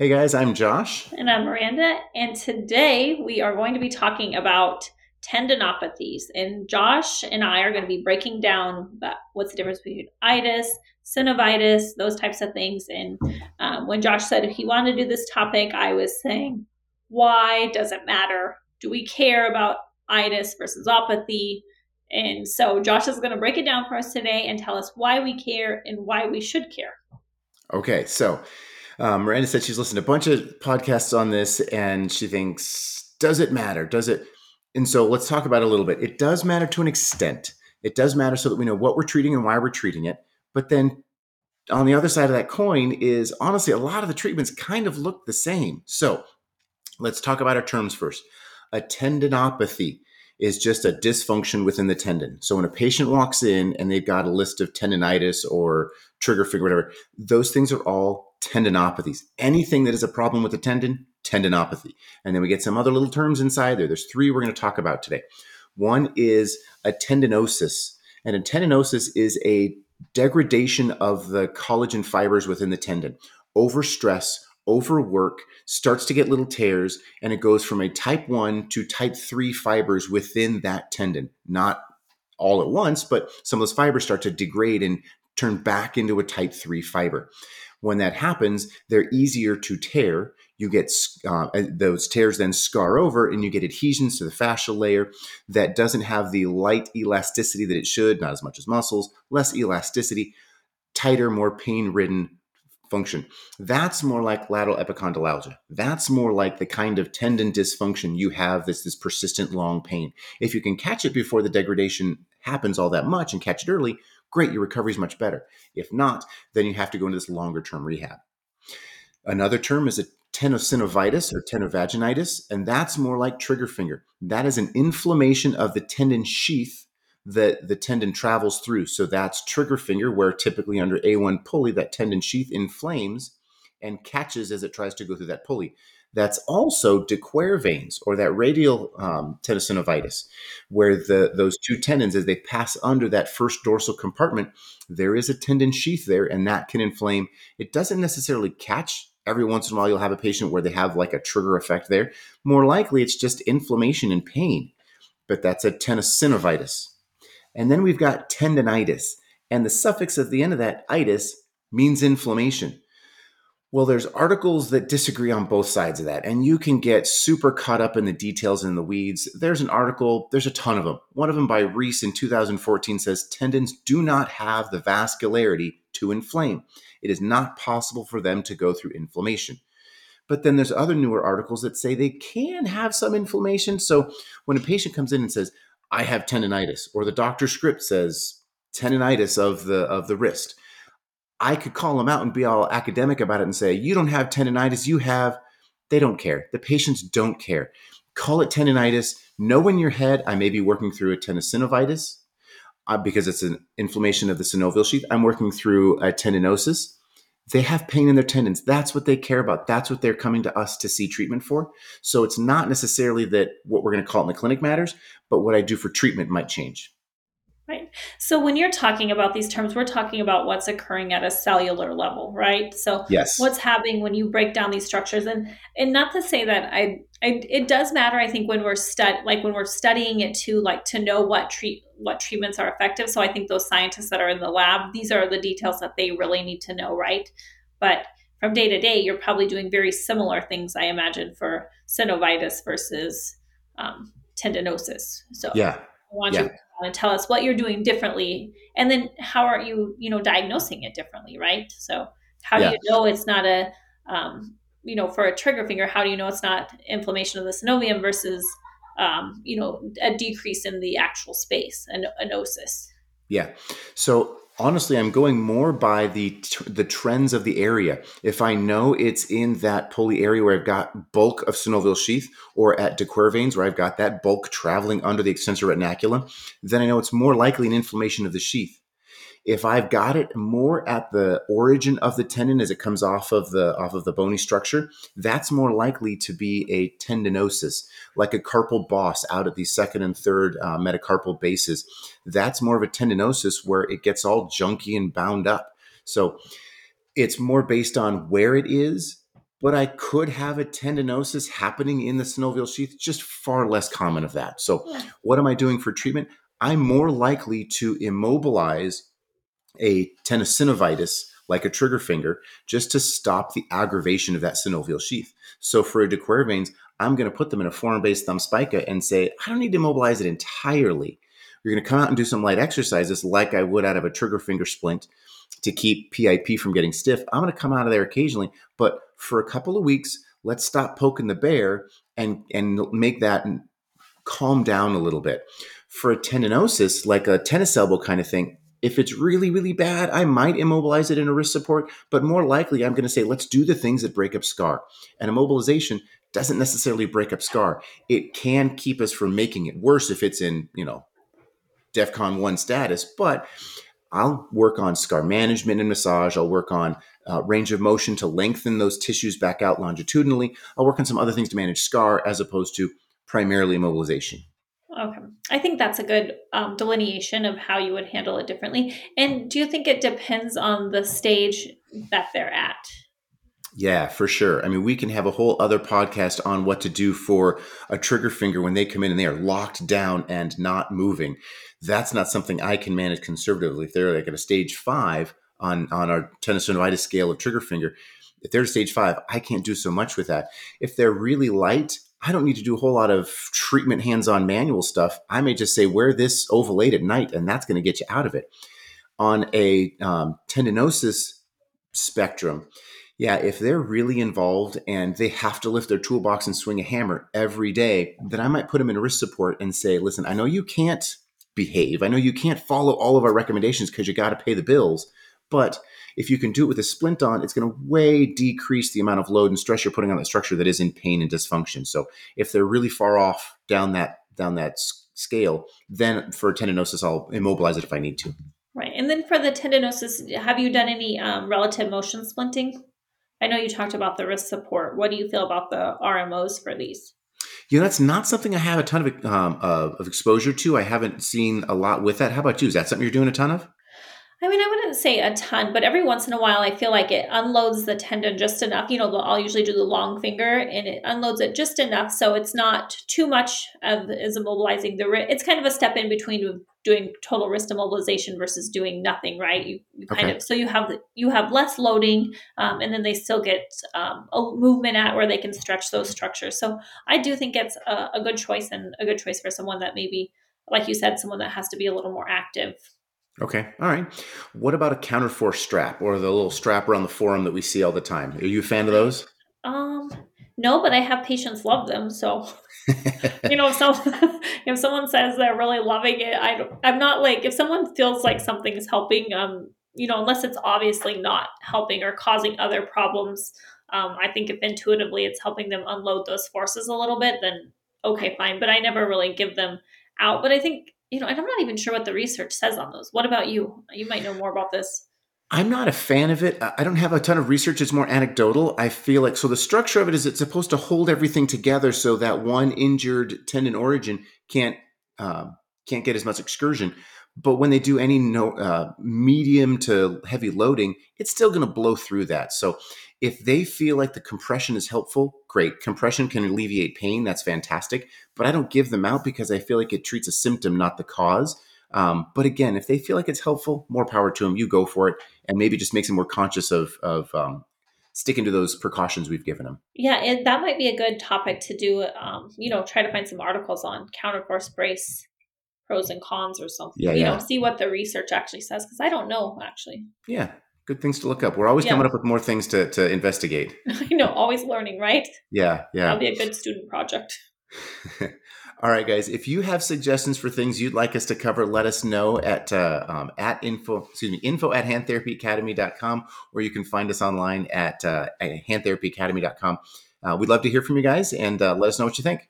Hey guys, I'm Josh. And I'm Miranda. And today we are going to be talking about tendinopathies. And Josh and I are going to be breaking down what's the difference between itis, synovitis, those types of things. And um, when Josh said he wanted to do this topic, I was saying, why does it matter? Do we care about itis versus opathy? And so Josh is going to break it down for us today and tell us why we care and why we should care. Okay, so um, Miranda said she's listened to a bunch of podcasts on this and she thinks, does it matter? Does it? And so let's talk about it a little bit. It does matter to an extent. It does matter so that we know what we're treating and why we're treating it. But then on the other side of that coin is honestly, a lot of the treatments kind of look the same. So let's talk about our terms first. A tendinopathy is just a dysfunction within the tendon. So when a patient walks in and they've got a list of tendonitis or trigger finger, whatever, those things are all tendinopathies. Anything that is a problem with the tendon, tendinopathy. And then we get some other little terms inside there. There's three we're going to talk about today. One is a tendinosis. And a tendinosis is a degradation of the collagen fibers within the tendon. Overstress overwork, starts to get little tears, and it goes from a type 1 to type 3 fibers within that tendon. Not all at once, but some of those fibers start to degrade and turn back into a type 3 fiber. When that happens, they're easier to tear. You get uh, those tears then scar over, and you get adhesions to the fascial layer that doesn't have the light elasticity that it should, not as much as muscles, less elasticity, tighter, more pain ridden function. That's more like lateral epicondylalgia. That's more like the kind of tendon dysfunction you have that's this persistent long pain. If you can catch it before the degradation happens all that much and catch it early, great, your recovery is much better. If not, then you have to go into this longer term rehab. Another term is a tenosynovitis or tenovaginitis, and that's more like trigger finger. That is an inflammation of the tendon sheath that the tendon travels through. So that's trigger finger, where typically under A1 pulley, that tendon sheath inflames and catches as it tries to go through that pulley. That's also de Quervain's or that radial um, tenosynovitis, where the those two tendons, as they pass under that first dorsal compartment, there is a tendon sheath there, and that can inflame. It doesn't necessarily catch. Every once in a while, you'll have a patient where they have like a trigger effect there. More likely, it's just inflammation and pain, but that's a tenosynovitis. And then we've got tendonitis. And the suffix at the end of that itis means inflammation. Well, there's articles that disagree on both sides of that, and you can get super caught up in the details and the weeds. There's an article, there's a ton of them. One of them by Reese in 2014 says tendons do not have the vascularity to inflame. It is not possible for them to go through inflammation. But then there's other newer articles that say they can have some inflammation. So when a patient comes in and says, I have tendonitis, or the doctor's script says tendonitis of the of the wrist. I could call them out and be all academic about it and say, "You don't have tendonitis, you have." They don't care. The patients don't care. Call it tendonitis. Know in your head, I may be working through a tenosynovitis uh, because it's an inflammation of the synovial sheath. I'm working through a tendinosis they have pain in their tendons. That's what they care about. That's what they're coming to us to see treatment for. So it's not necessarily that what we're going to call it in the clinic matters, but what I do for treatment might change. Right. So when you're talking about these terms, we're talking about what's occurring at a cellular level, right? So yes. what's happening when you break down these structures, and and not to say that I, I it does matter. I think when we're stud like when we're studying it too, like to know what treat what treatments are effective. So I think those scientists that are in the lab, these are the details that they really need to know, right? But from day to day, you're probably doing very similar things, I imagine, for synovitis versus um, tendinosis. So yeah, I want yeah. you to tell us what you're doing differently, and then how are you, you know, diagnosing it differently, right? So how yeah. do you know it's not a, um, you know, for a trigger finger, how do you know it's not inflammation of the synovium versus, um, you know, a decrease in the actual space, a stenosis? Yeah. So honestly i'm going more by the the trends of the area. If i know it's in that pulley area where i've got bulk of synovial sheath or at de Quervain's where i've got that bulk traveling under the extensor retinaculum then i know it's more likely an inflammation of the sheath if I've got it more at the origin of the tendon as it comes off of the off of the bony structure, that's more likely to be a tendinosis, like a carpal boss out at the second and third uh, metacarpal bases. That's more of a tendinosis where it gets all junky and bound up. So it's more based on where it is but I could have a tendinosis happening in the synovial sheath, just far less common of that. So, Yeah. what am I doing for treatment? I'm more likely to immobilize a tenosynovitis like a trigger finger just to stop the aggravation of that synovial sheath. So, for a De Quervain's, veins, I'm going to put them in a forearm based thumb spica and say, I don't need to mobilize it entirely. You're going to come out and do some light exercises like I would out of a trigger finger splint to keep PIP from getting stiff. I'm going to come out of there occasionally, but for a couple of weeks, let's stop poking the bear and and make that calm down a little bit. For a tendinosis, like a tennis elbow kind of thing, if it's really really bad, I might immobilize it in a wrist support, but more likely I'm going to say let's do the things that break up scar. And immobilization doesn't necessarily break up scar. It can keep us from making it worse if it's in, you know, DEFCON 1 status, but I'll work on scar management and massage. I'll work on uh, range of motion to lengthen those tissues back out longitudinally. I'll work on some other things to manage scar as opposed to primarily immobilization. Okay. I think that's a good um, delineation of how you would handle it differently. And do you think it depends on the stage that they're at? Yeah, for sure. I mean, we can have a whole other podcast on what to do for a trigger finger when they come in and they are locked down and not moving. That's not something I can manage conservatively. If they're like at a stage five on on our tenosynovitis scale of trigger finger, if they're stage five, I can't do so much with that. If they're really light, I don't need to do a whole lot of treatment hands-on manual stuff. I may just say wear this Oval-8 at night, and that's going to get you out of it. On a um, tendinosis spectrum, yeah, if they're really involved and they have to lift their toolbox and swing a hammer every day, then I might put them in wrist support and say, listen, I know you can't behave. I know you can't follow all of our recommendations because you got to pay the bills. But if you can do it with a splint on, it's going to way decrease the amount of load and stress you're putting on the structure that is in pain and dysfunction. So if they're really far off down that down that scale, then for tendinosis, I'll immobilize it if I need to. Right, and then for the tendinosis, have you done any um, relative motion splinting? I know you talked about the wrist support. What do you feel about the RMOs for these? You know, that's not something I have a ton of um, of exposure to. I haven't seen a lot with that. How about you? Is that something you're doing a ton of? I mean, I wouldn't say a ton, but every once in a while, I feel like it unloads the tendon just enough. You know, I'll usually do the long finger, and it unloads it just enough so it's not too much of is immobilizing the wrist. It's kind of a step in between doing total wrist immobilization versus doing nothing, right? You, you kind okay. of so you have you have less loading, um, and then they still get um, a movement at where they can stretch those structures. So I do think it's a, a good choice and a good choice for someone that maybe, like you said, someone that has to be a little more active Okay. All right. What about a counterforce strap or the little strap around the forearm that we see all the time? Are you a fan of those? Um, no, but I have patients love them. So, you know, if, if someone says they're really loving it, I I'm not like, if someone feels like something is helping, um, you know, unless it's obviously not helping or causing other problems, um, I think if intuitively it's helping them unload those forces a little bit, then okay, fine. But I never really give them out. But I think you know, and I'm not even sure what the research says on those. What about you? You might know more about this. I'm not a fan of it. I don't have a ton of research. It's more anecdotal. I feel like so the structure of it is it's supposed to hold everything together so that one injured tendon origin can't uh, can't get as much excursion. But when they do any no, uh, medium to heavy loading, it's still going to blow through that. So if they feel like the compression is helpful, great. Compression can alleviate pain. That's fantastic. But I don't give them out because I feel like it treats a symptom, not the cause. Um, but again, if they feel like it's helpful, more power to them. You go for it, and maybe just makes them more conscious of of um, sticking to those precautions we've given them. Yeah, and that might be a good topic to do. Um, you know, try to find some articles on counterforce brace pros and cons or something. Yeah, you yeah. know, see what the research actually says because I don't know actually. Yeah, good things to look up. We're always yeah. coming up with more things to to investigate. I know, always learning, right? Yeah, yeah. That'll be a good student project. All right, guys. If you have suggestions for things you'd like us to cover, let us know at uh, um, at info excuse me info at handtherapyacademy.com or you can find us online at, uh, at handtherapyacademy.com. Uh, we'd love to hear from you guys and uh, let us know what you think.